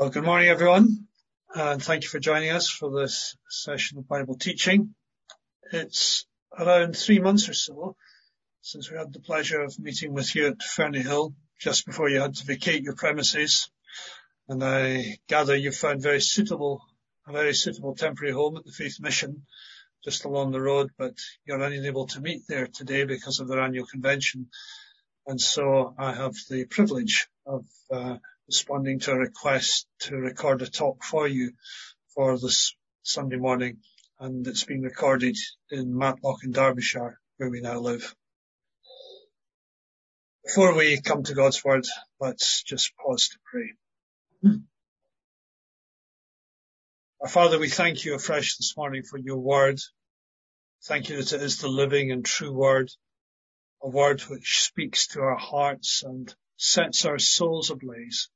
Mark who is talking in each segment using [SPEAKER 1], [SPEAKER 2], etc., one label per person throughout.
[SPEAKER 1] Well, good morning, everyone, and thank you for joining us for this session of Bible teaching. It's around three months or so since we had the pleasure of meeting with you at Ferny Hill just before you had to vacate your premises. And I gather you found very suitable, a very suitable temporary home at the Faith Mission just along the road, but you're unable to meet there today because of their annual convention. And so I have the privilege of uh, responding to a request to record a talk for you for this Sunday morning, and it's being recorded in Matlock in Derbyshire, where we now live. Before we come to God's Word, let's just pause to pray. Our Father, we thank you afresh this morning for your Word. Thank you that it is the living and true Word, a Word which speaks to our hearts and sets our souls ablaze.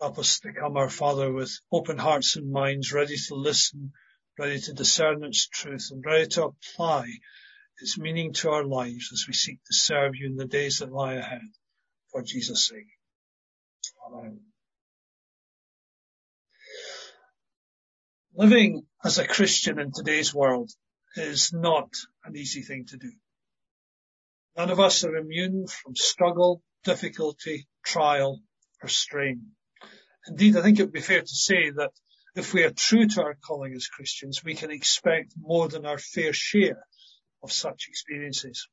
[SPEAKER 1] Help us to come, our Father, with open hearts and minds, ready to listen, ready to discern its truth, and ready to apply its meaning to our lives as we seek to serve you in the days that lie ahead. For Jesus' sake. Amen. Living as a Christian in today's world is not an easy thing to do. None of us are immune from struggle, difficulty, trial, or strain. Indeed, I think it would be fair to say that if we are true to our calling as Christians, we can expect more than our fair share of such experiences.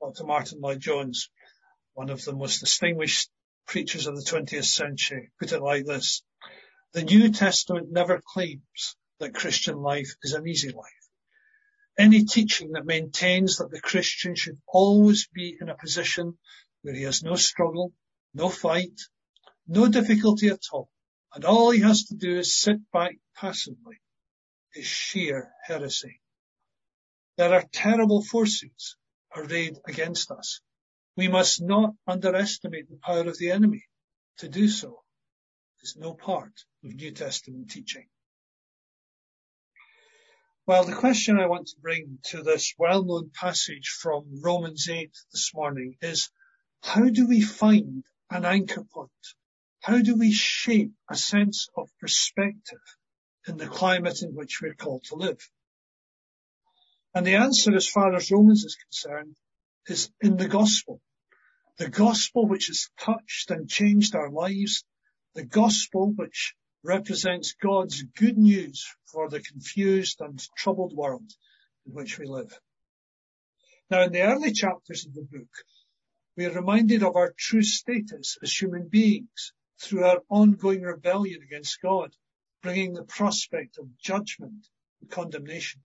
[SPEAKER 1] Dr. Martyn Lloyd-Jones, one of the most distinguished preachers of the 20th century, put it like this. The New Testament never claims that Christian life is an easy life. Any teaching that maintains that the Christian should always be in a position where he has no struggle, no fight, no difficulty at all, and all he has to do is sit back passively, is sheer heresy. There are terrible forces arrayed against us. We must not underestimate the power of the enemy. To do so is no part of New Testament teaching. Well, the question I want to bring to this well-known passage from Romans 8 this morning is, how do we find an anchor point how do we shape a sense of perspective in the climate in which we're called to live? And the answer, as far as Romans is concerned, is in the gospel. The gospel which has touched and changed our lives. The gospel which represents God's good news for the confused and troubled world in which we live. Now in the early chapters of the book, we are reminded of our true status as human beings through our ongoing rebellion against God, bringing the prospect of judgment and condemnation.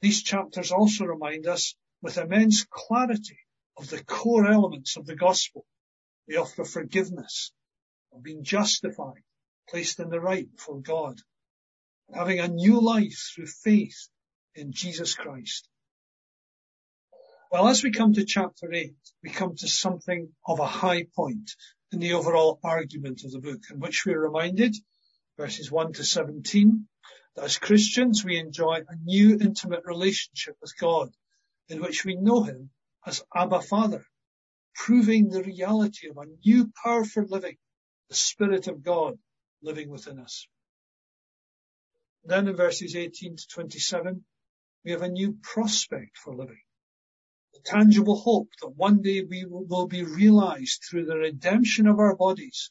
[SPEAKER 1] These chapters also remind us with immense clarity of the core elements of the gospel. The offer forgiveness, of being justified, placed in the right before God, and having a new life through faith in Jesus Christ. Well, as we come to chapter 8, we come to something of a high point in the overall argument of the book, in which we are reminded, verses 1 to 17, that as Christians we enjoy a new intimate relationship with God, in which we know Him as Abba Father, proving the reality of a new power for living, the Spirit of God living within us. Then in verses 18 to 27, we have a new prospect for living tangible hope that one day we will be realized through the redemption of our bodies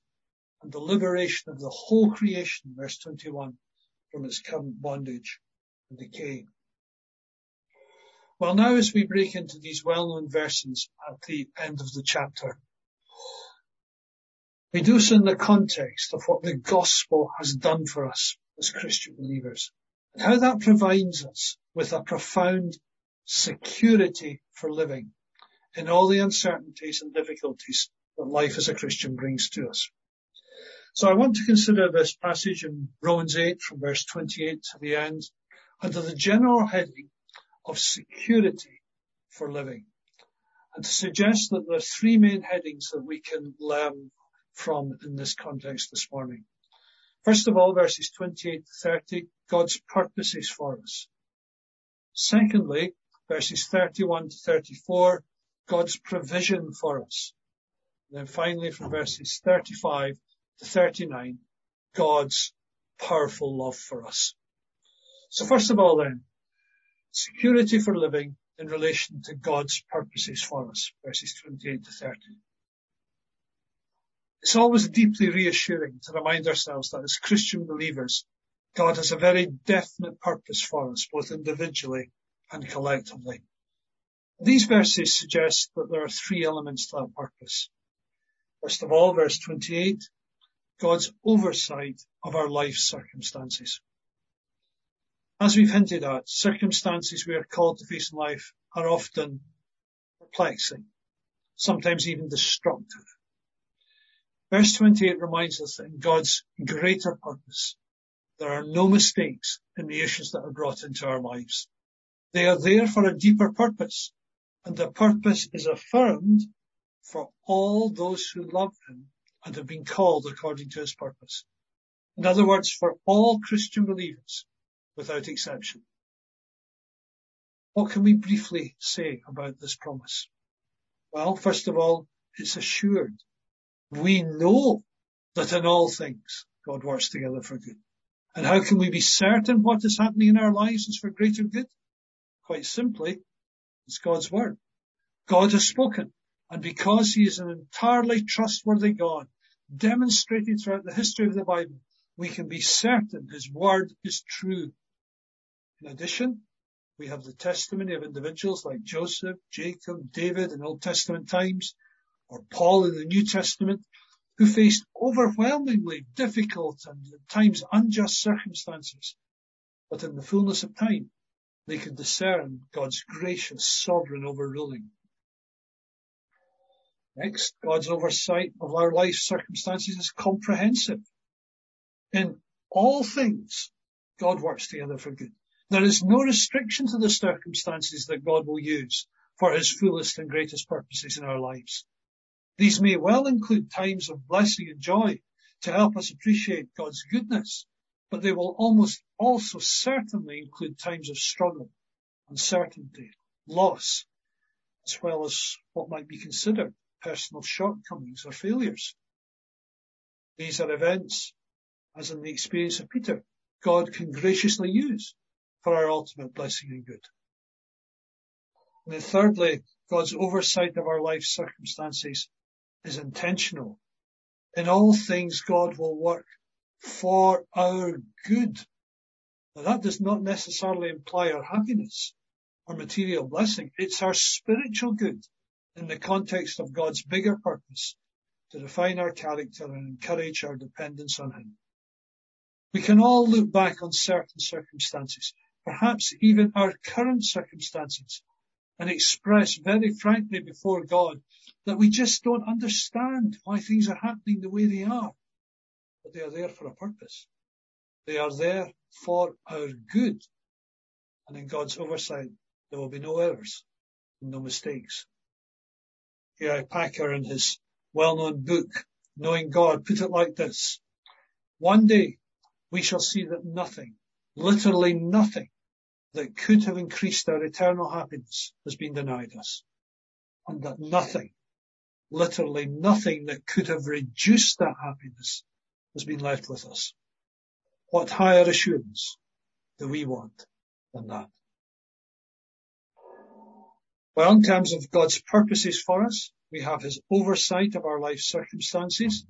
[SPEAKER 1] and the liberation of the whole creation, verse 21, from its current bondage and decay. Well, now as we break into these well-known verses at the end of the chapter, we do so in the context of what the gospel has done for us as Christian believers and how that provides us with a profound security for living in all the uncertainties and difficulties that life as a Christian brings to us. So I want to consider this passage in Romans 8 from verse 28 to the end under the general heading of security for living and to suggest that there are three main headings that we can learn from in this context this morning. First of all, verses 28 to 30, God's purposes for us. Secondly, verses 31 to 34, God's provision for us. And then finally from verses 35 to 39, God's powerful love for us. So first of all then, security for living in relation to God's purposes for us, verses 28 to 30. It's always deeply reassuring to remind ourselves that as Christian believers, God has a very definite purpose for us, both individually and collectively. These verses suggest that there are three elements to that purpose. First of all, verse 28, God's oversight of our life circumstances. As we've hinted at, circumstances we are called to face in life are often perplexing, sometimes even destructive. Verse 28 reminds us that in God's greater purpose, there are no mistakes in the issues that are brought into our lives. They are there for a deeper purpose, and the purpose is affirmed for all those who love him and have been called according to his purpose. In other words, for all Christian believers, without exception. What can we briefly say about this promise? Well, first of all, it's assured. We know that in all things God works together for good. And how can we be certain what is happening in our lives is for greater good? Quite simply, it's God's word. God has spoken. And because he is an entirely trustworthy God, demonstrated throughout the history of the Bible, we can be certain his word is true in addition, we have the testimony of individuals like Joseph, Jacob, David in Old Testament times, or Paul in the New Testament, who faced overwhelmingly difficult and at times unjust circumstances. But in the fullness of time, they could discern God's gracious sovereign overruling. Next, God's oversight of our life circumstances is comprehensive. In all things, God works together for good. There is no restriction to the circumstances that God will use for his fullest and greatest purposes in our lives. These may well include times of blessing and joy to help us appreciate God's goodness, but they will almost also certainly include times of struggle, uncertainty, loss, as well as what might be considered personal shortcomings or failures. These are events, as in the experience of Peter, God can graciously use for our ultimate blessing and good. And then thirdly, God's oversight of our life circumstances is intentional. In all things, God will work for our good. Now that does not necessarily imply our happiness or material blessing. It's our spiritual good in the context of God's bigger purpose to define our character and encourage our dependence on Him. We can all look back on certain circumstances perhaps even our current circumstances, and express very frankly before God that we just don't understand why things are happening the way they are. But they are there for a purpose. They are there for our good. And in God's oversight, there will be no errors and no mistakes. J.I. Packer in his well-known book, Knowing God, put it like this. One day we shall see that nothing, literally nothing, that could have increased our eternal happiness has been denied us. And that nothing, literally nothing that could have reduced that happiness has been left with us. What higher assurance do we want than that? Well, in terms of God's purposes for us, we have his oversight of our life circumstances.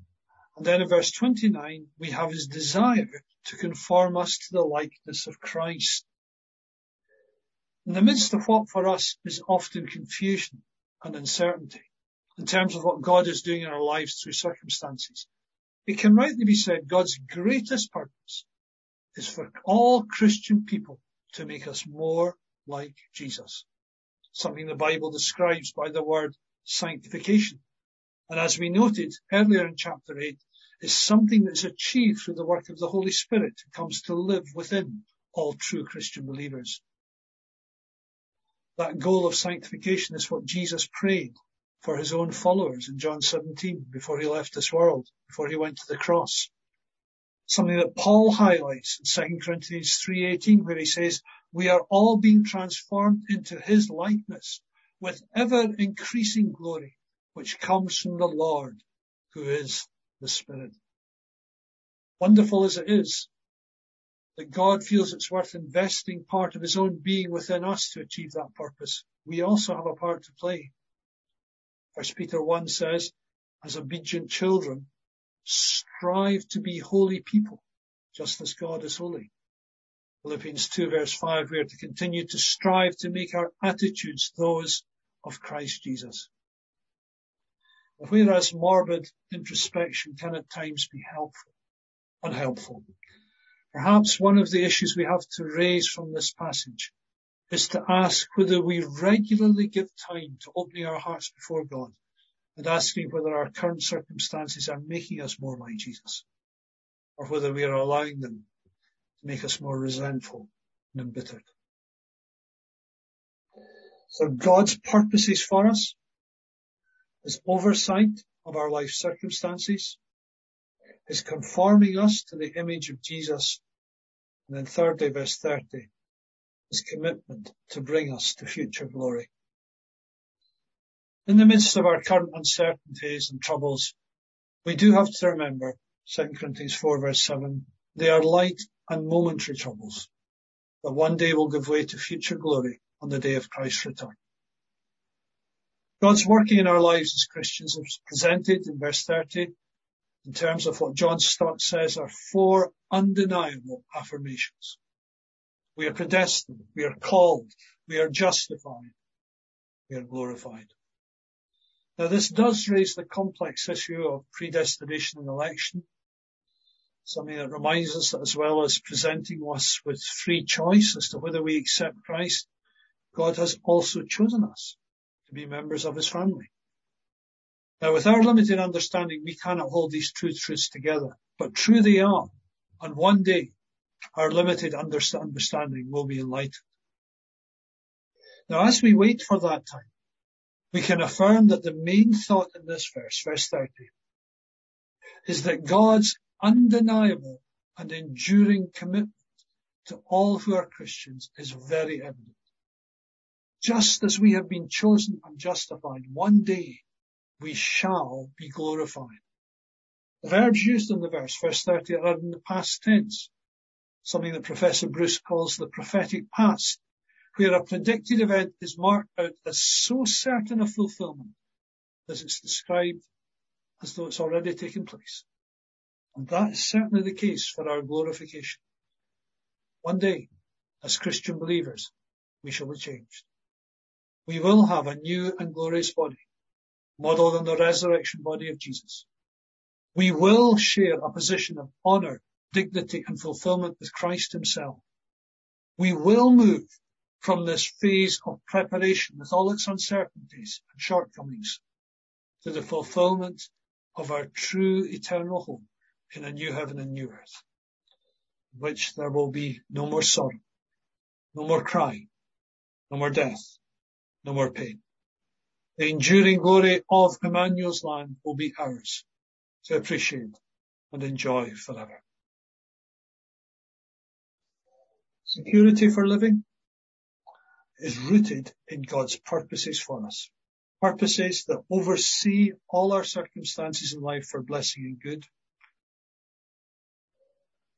[SPEAKER 1] And then in verse 29, we have his desire to conform us to the likeness of Christ. In the midst of what for us is often confusion and uncertainty in terms of what God is doing in our lives through circumstances, it can rightly be said God's greatest purpose is for all Christian people to make us more like Jesus. Something the Bible describes by the word sanctification. And as we noted earlier in chapter 8, is something that is achieved through the work of the Holy Spirit who comes to live within all true Christian believers. That goal of sanctification is what Jesus prayed for his own followers in John 17 before he left this world, before he went to the cross. Something that Paul highlights in 2 Corinthians 3.18 where he says, we are all being transformed into his likeness with ever increasing glory, which comes from the Lord, who is the Spirit. Wonderful as it is, that God feels it's worth investing part of his own being within us to achieve that purpose. We also have a part to play. First Peter 1 says, as obedient children, strive to be holy people, just as God is holy. Philippians 2 verse 5, we are to continue to strive to make our attitudes those of Christ Jesus. Whereas morbid introspection can at times be helpful, unhelpful. Perhaps one of the issues we have to raise from this passage is to ask whether we regularly give time to opening our hearts before God and asking whether our current circumstances are making us more like Jesus or whether we are allowing them to make us more resentful and embittered. So God's purposes for us is oversight of our life circumstances, is conforming us to the image of Jesus, and then thirdly, verse 30, his commitment to bring us to future glory. In the midst of our current uncertainties and troubles, we do have to remember 2 Corinthians 4 verse 7, they are light and momentary troubles that one day will give way to future glory on the day of Christ's return. God's working in our lives as Christians is presented in verse 30 in terms of what John Stott says are four undeniable affirmations. We are predestined, we are called, we are justified, we are glorified. Now this does raise the complex issue of predestination and election something that reminds us that as well as presenting us with free choice as to whether we accept Christ, God has also chosen us to be members of his family. Now with our limited understanding, we cannot hold these two truths together, but true they are. And one day, our limited understanding will be enlightened. Now as we wait for that time, we can affirm that the main thought in this verse, verse 30, is that God's undeniable and enduring commitment to all who are Christians is very evident. Just as we have been chosen and justified, one day we shall be glorified. The verbs used in the verse, verse 30, are in the past tense, something that Professor Bruce calls the prophetic past, where a predicted event is marked out as so certain of fulfillment as it's described as though it's already taken place. And that is certainly the case for our glorification. One day, as Christian believers, we shall be changed. We will have a new and glorious body, modeled on the resurrection body of Jesus. We will share a position of honor, dignity and fulfillment with Christ himself. We will move from this phase of preparation with all its uncertainties and shortcomings to the fulfillment of our true eternal home in a new heaven and new earth, in which there will be no more sorrow, no more crying, no more death, no more pain. The enduring glory of Emmanuel's land will be ours to appreciate and enjoy forever. Security for living is rooted in God's purposes for us. Purposes that oversee all our circumstances in life for blessing and good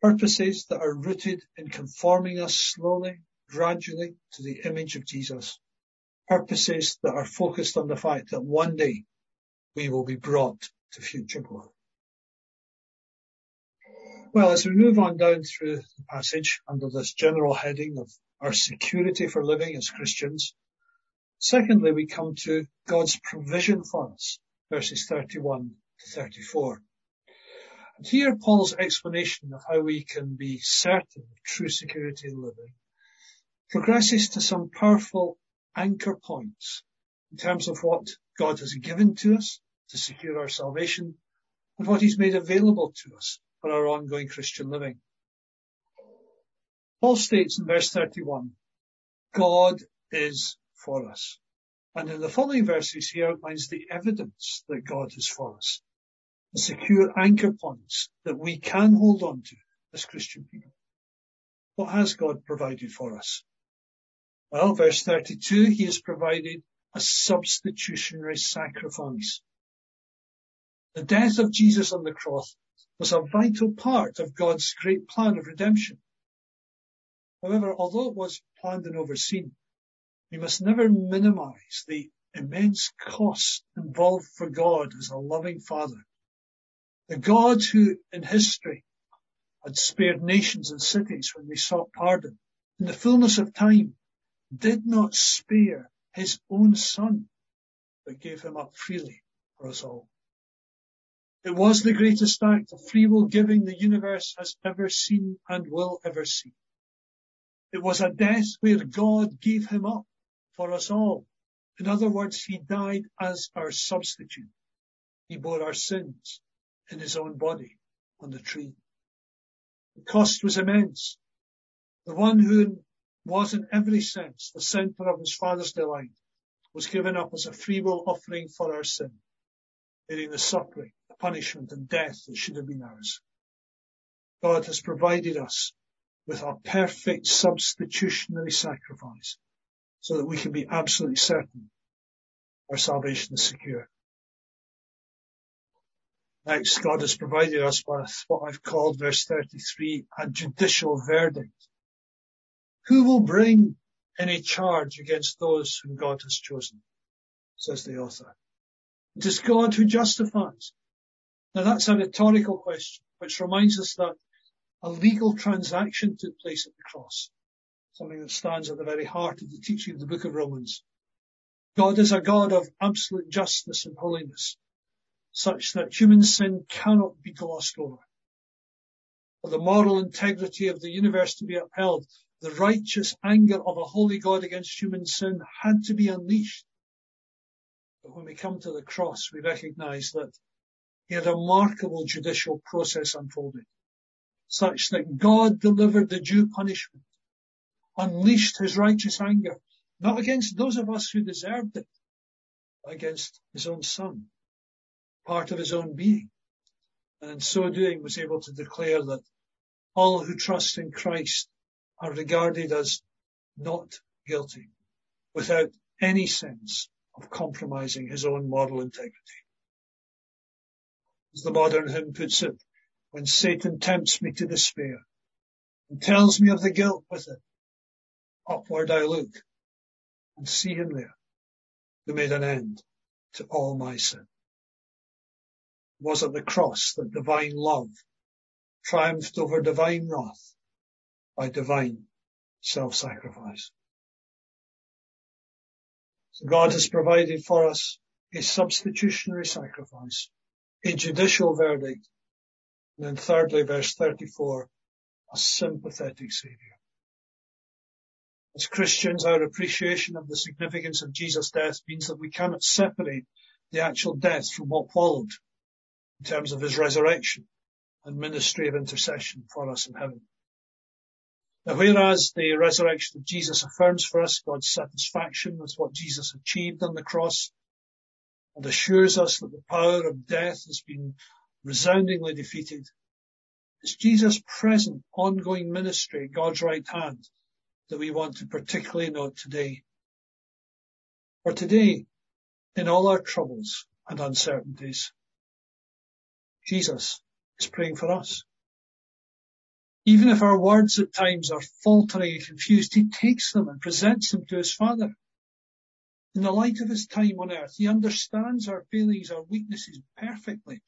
[SPEAKER 1] purposes that are rooted in conforming us slowly, gradually to the image of Jesus. Purposes that are focused on the fact that one day we will be brought to future glory. Well, as we move on down through the passage under this general heading of our security for living as Christians, secondly, we come to God's provision for us, verses 31 to 34. And here Paul's explanation of how we can be certain of true security in living progresses to some powerful anchor points in terms of what God has given to us to secure our salvation and what he's made available to us for our ongoing Christian living. Paul states in verse 31, God is for us. And in the following verses, he outlines the evidence that God is for us the secure anchor points that we can hold on to as Christian people. What has God provided for us? Well, verse 32, he has provided a substitutionary sacrifice. The death of Jesus on the cross was a vital part of God's great plan of redemption. However, although it was planned and overseen, we must never minimize the immense cost involved for God as a loving father. The God who in history had spared nations and cities when they sought pardon in the fullness of time did not spare his own son, but gave him up freely for us all. It was the greatest act of free will giving the universe has ever seen and will ever see. It was a death where God gave him up for us all. In other words, he died as our substitute. He bore our sins in his own body on the tree. The cost was immense. The one who was in every sense the center of his father's delight was given up as a free will offering for our sin, bearing the suffering, punishment and death that should have been ours. God has provided us with our perfect substitutionary sacrifice so that we can be absolutely certain our salvation is secure. Next, God has provided us with what I've called verse 33, a judicial verdict. Who will bring any charge against those whom God has chosen? Says the author. It is God who justifies. Now that's a rhetorical question, which reminds us that a legal transaction took place at the cross, something that stands at the very heart of the teaching of the book of Romans. God is a God of absolute justice and holiness such that human sin cannot be glossed over. For the moral integrity of the universe to be upheld, the righteous anger of a holy God against human sin had to be unleashed. But when we come to the cross, we recognize that a remarkable judicial process unfolded, such that God delivered the due punishment, unleashed his righteous anger, not against those of us who deserved it, but against his own son part of his own being. And in so doing was able to declare that all who trust in Christ are regarded as not guilty without any sense of compromising his own moral integrity. As the modern hymn puts it, when Satan tempts me to despair and tells me of the guilt with it, upward I look and see him there who made an end to all my sin was at the cross that divine love triumphed over divine wrath by divine self-sacrifice. So God has provided for us a substitutionary sacrifice, a judicial verdict, and then thirdly, verse 34, a sympathetic saviour. As Christians, our appreciation of the significance of Jesus' death means that we cannot separate the actual death from what followed in terms of his resurrection and ministry of intercession for us in heaven. Now, whereas the resurrection of Jesus affirms for us God's satisfaction with what Jesus achieved on the cross and assures us that the power of death has been resoundingly defeated, it's Jesus' present ongoing ministry at God's right hand that we want to particularly note today. For today, in all our troubles and uncertainties, Jesus is praying for us. Even if our words at times are faltering and confused, he takes them and presents them to his Father. In the light of his time on earth, he understands our failings, our weaknesses perfectly.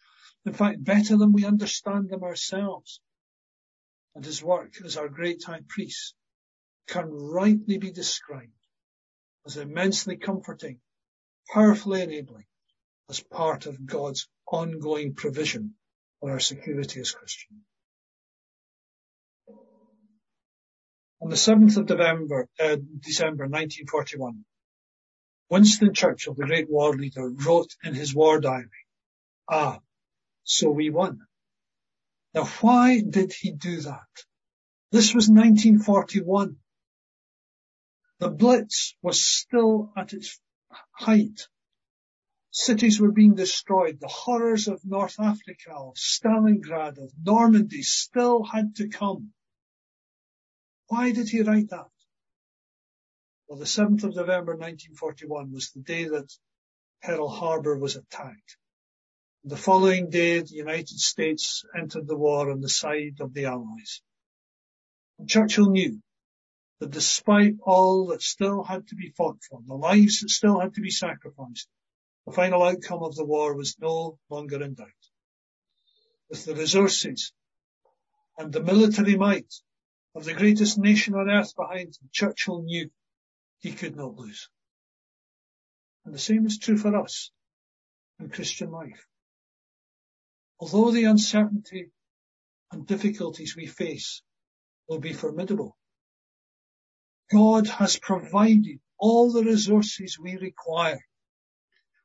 [SPEAKER 1] In fact, better than we understand them ourselves. And his work as our great high priest can rightly be described as immensely comforting, powerfully enabling, as part of God's ongoing provision for our security as Christians. On the 7th of November, uh, December 1941, Winston Churchill, the great war leader, wrote in his war diary, ah, so we won. Now why did he do that? This was 1941. The Blitz was still at its height. Cities were being destroyed. The horrors of North Africa, of Stalingrad, of Normandy still had to come. Why did he write that? Well, the 7th of November 1941 was the day that Pearl Harbor was attacked. The following day, the United States entered the war on the side of the Allies. And Churchill knew that despite all that still had to be fought for, the lives that still had to be sacrificed, the final outcome of the war was no longer in doubt. With the resources and the military might of the greatest nation on earth behind him, Churchill knew he could not lose. And the same is true for us in Christian life. Although the uncertainty and difficulties we face will be formidable, God has provided all the resources we require.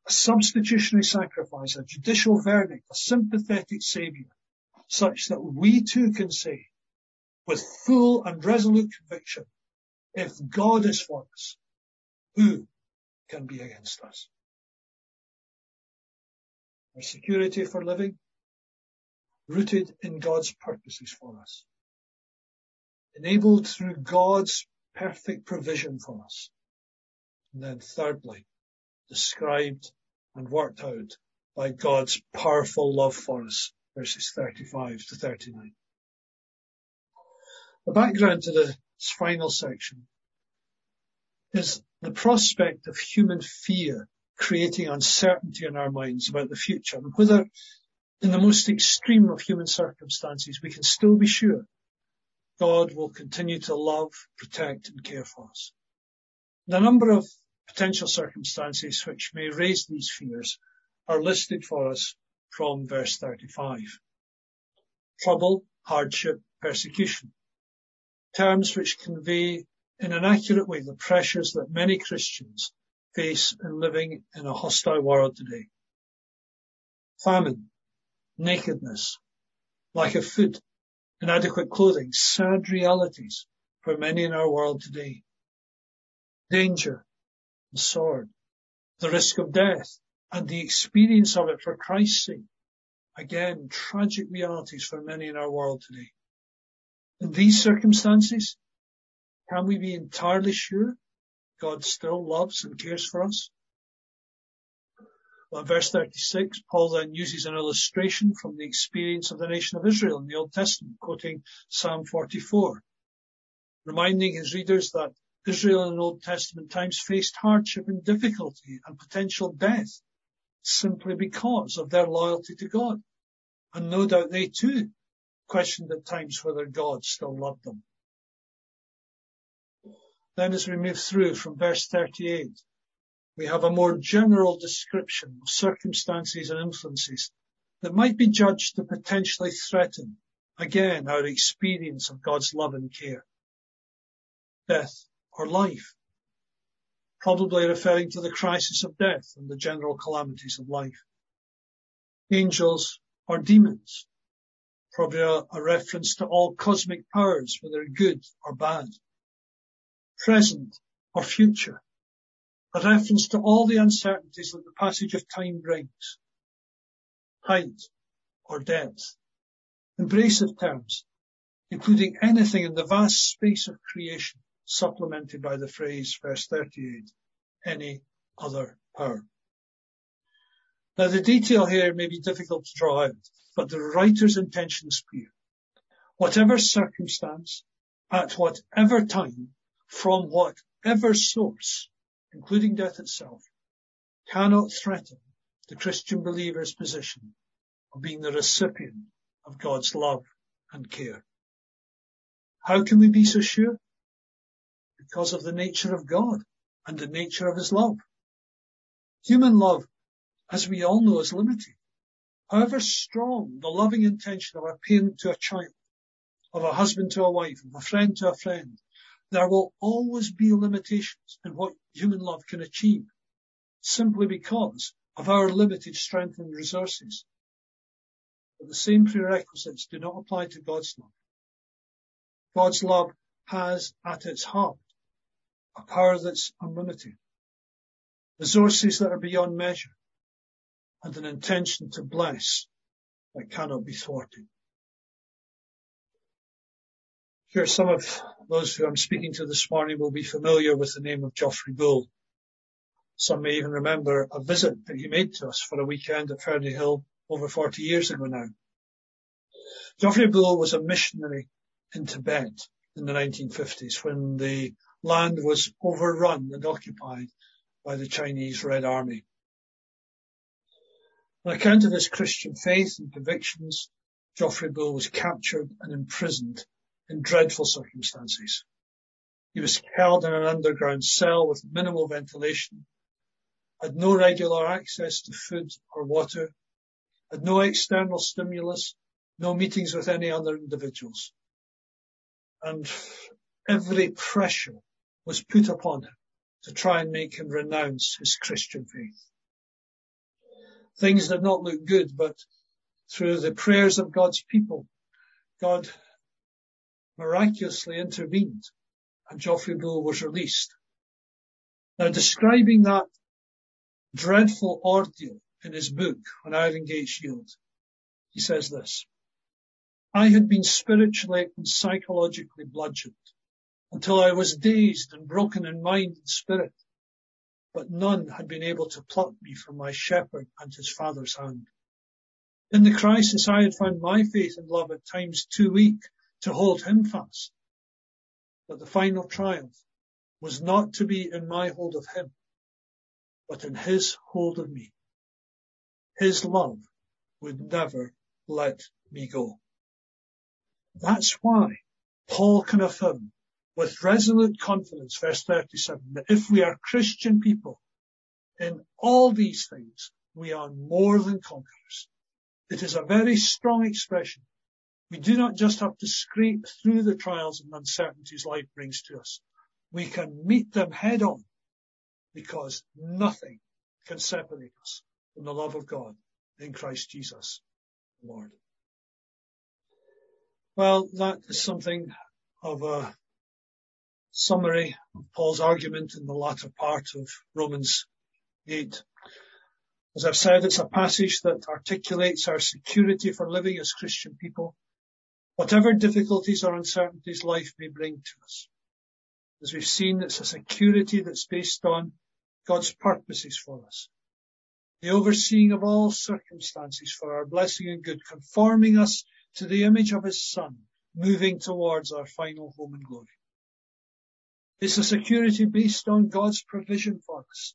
[SPEAKER 1] A substitutionary sacrifice, a judicial verdict, a sympathetic saviour, such that we too can say with full and resolute conviction, if God is for us, who can be against us? Our security for living, rooted in God's purposes for us, enabled through God's perfect provision for us. And then thirdly, described and worked out by God's powerful love for us, verses 35 to 39. The background to this final section is the prospect of human fear creating uncertainty in our minds about the future and whether in the most extreme of human circumstances we can still be sure God will continue to love, protect and care for us. The number of potential circumstances which may raise these fears are listed for us from verse 35. Trouble, hardship, persecution. Terms which convey in an accurate way the pressures that many Christians face in living in a hostile world today. Famine, nakedness, lack of food, inadequate clothing, sad realities for many in our world today. Danger, the sword, the risk of death, and the experience of it for Christ's sake. Again, tragic realities for many in our world today. In these circumstances, can we be entirely sure God still loves and cares for us? Well, verse 36, Paul then uses an illustration from the experience of the nation of Israel in the Old Testament, quoting Psalm 44, reminding his readers that Israel in Old Testament times faced hardship and difficulty and potential death simply because of their loyalty to God. And no doubt they too questioned at times whether God still loved them. Then as we move through from verse 38, we have a more general description of circumstances and influences that might be judged to potentially threaten, again, our experience of God's love and care. Death or life, probably referring to the crisis of death and the general calamities of life. Angels or demons, probably a, a reference to all cosmic powers, whether good or bad. Present or future, a reference to all the uncertainties that the passage of time brings. Height or depth. Embracive terms, including anything in the vast space of creation, supplemented by the phrase, verse 38, any other power. Now the detail here may be difficult to draw out, but the writer's intention is clear. Whatever circumstance, at whatever time, from whatever source, including death itself, cannot threaten the Christian believer's position of being the recipient of God's love and care. How can we be so sure? Because of the nature of God and the nature of his love. Human love, as we all know, is limited. However strong the loving intention of a parent to a child, of a husband to a wife, of a friend to a friend, there will always be limitations in what human love can achieve simply because of our limited strength and resources. But the same prerequisites do not apply to God's love. God's love has at its heart a power that's unlimited, resources that are beyond measure, and an intention to bless that cannot be thwarted. Here, some of those who I'm speaking to this morning will be familiar with the name of Geoffrey Bull. Some may even remember a visit that he made to us for a weekend at Ferny Hill over 40 years ago now. Geoffrey Bull was a missionary in Tibet in the 1950s when the land was overrun and occupied by the Chinese Red Army. On account of his Christian faith and convictions, Geoffrey Bull was captured and imprisoned in dreadful circumstances. He was held in an underground cell with minimal ventilation, had no regular access to food or water, had no external stimulus, no meetings with any other individuals. And every pressure was put upon him to try and make him renounce his Christian faith. Things did not look good, but through the prayers of God's people, God miraculously intervened and Geoffrey Bull was released. Now describing that dreadful ordeal in his book, When Iron Gates Yield, he says this, I had been spiritually and psychologically bludgeoned until I was dazed and broken in mind and spirit, but none had been able to pluck me from my shepherd and his father's hand. In the crisis, I had found my faith and love at times too weak to hold him fast. But the final triumph was not to be in my hold of him, but in his hold of me. His love would never let me go. That's why Paul can affirm with resolute confidence, verse 37, that if we are Christian people, in all these things, we are more than conquerors. It is a very strong expression we do not just have to scrape through the trials and uncertainties life brings to us. We can meet them head on because nothing can separate us from the love of God in Christ Jesus, Lord. Well, that is something of a summary of Paul's argument in the latter part of Romans 8. As I've said, it's a passage that articulates our security for living as Christian people whatever difficulties or uncertainties life may bring to us. As we've seen, it's a security that's based on God's purposes for us. The overseeing of all circumstances for our blessing and good, conforming us to the image of His Son, moving towards our final home and glory. It's a security based on God's provision for us.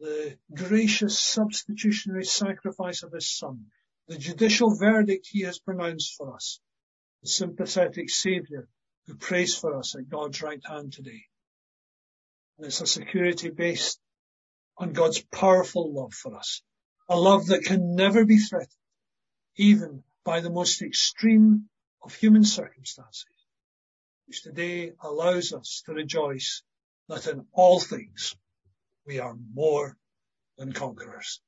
[SPEAKER 1] The gracious substitutionary sacrifice of His Son, the judicial verdict he has pronounced for us, the sympathetic Saviour who prays for us at God's right hand today. And it's a security based on God's powerful love for us, a love that can never be threatened, even by the most extreme of human circumstances, which today allows us to rejoice that in all things we are more than conquerors.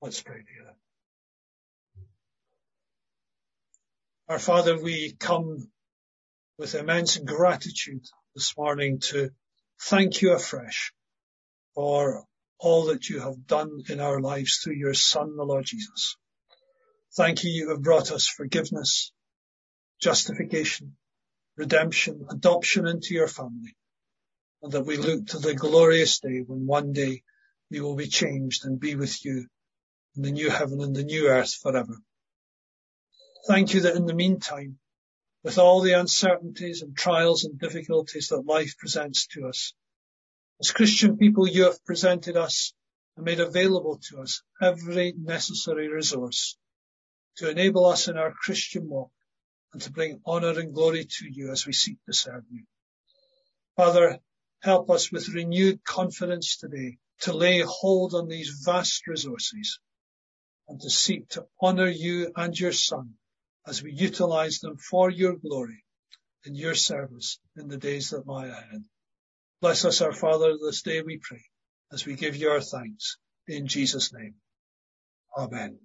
[SPEAKER 1] Let's pray together. Our Father, we come with immense gratitude this morning to thank you afresh for all that you have done in our lives through your Son, the Lord Jesus. Thank you, you have brought us forgiveness, justification, redemption, adoption into your family, and that we look to the glorious day when one day we will be changed and be with you in the new heaven and the new earth forever. Thank you that in the meantime, with all the uncertainties and trials and difficulties that life presents to us, as Christian people, you have presented us and made available to us every necessary resource to enable us in our Christian walk and to bring honour and glory to you as we seek to serve you. Father, help us with renewed confidence today to lay hold on these vast resources and to seek to honor you and your son as we utilize them for your glory and your service in the days that lie ahead. Bless us, our Father, this day we pray as we give you our thanks in Jesus name. Amen.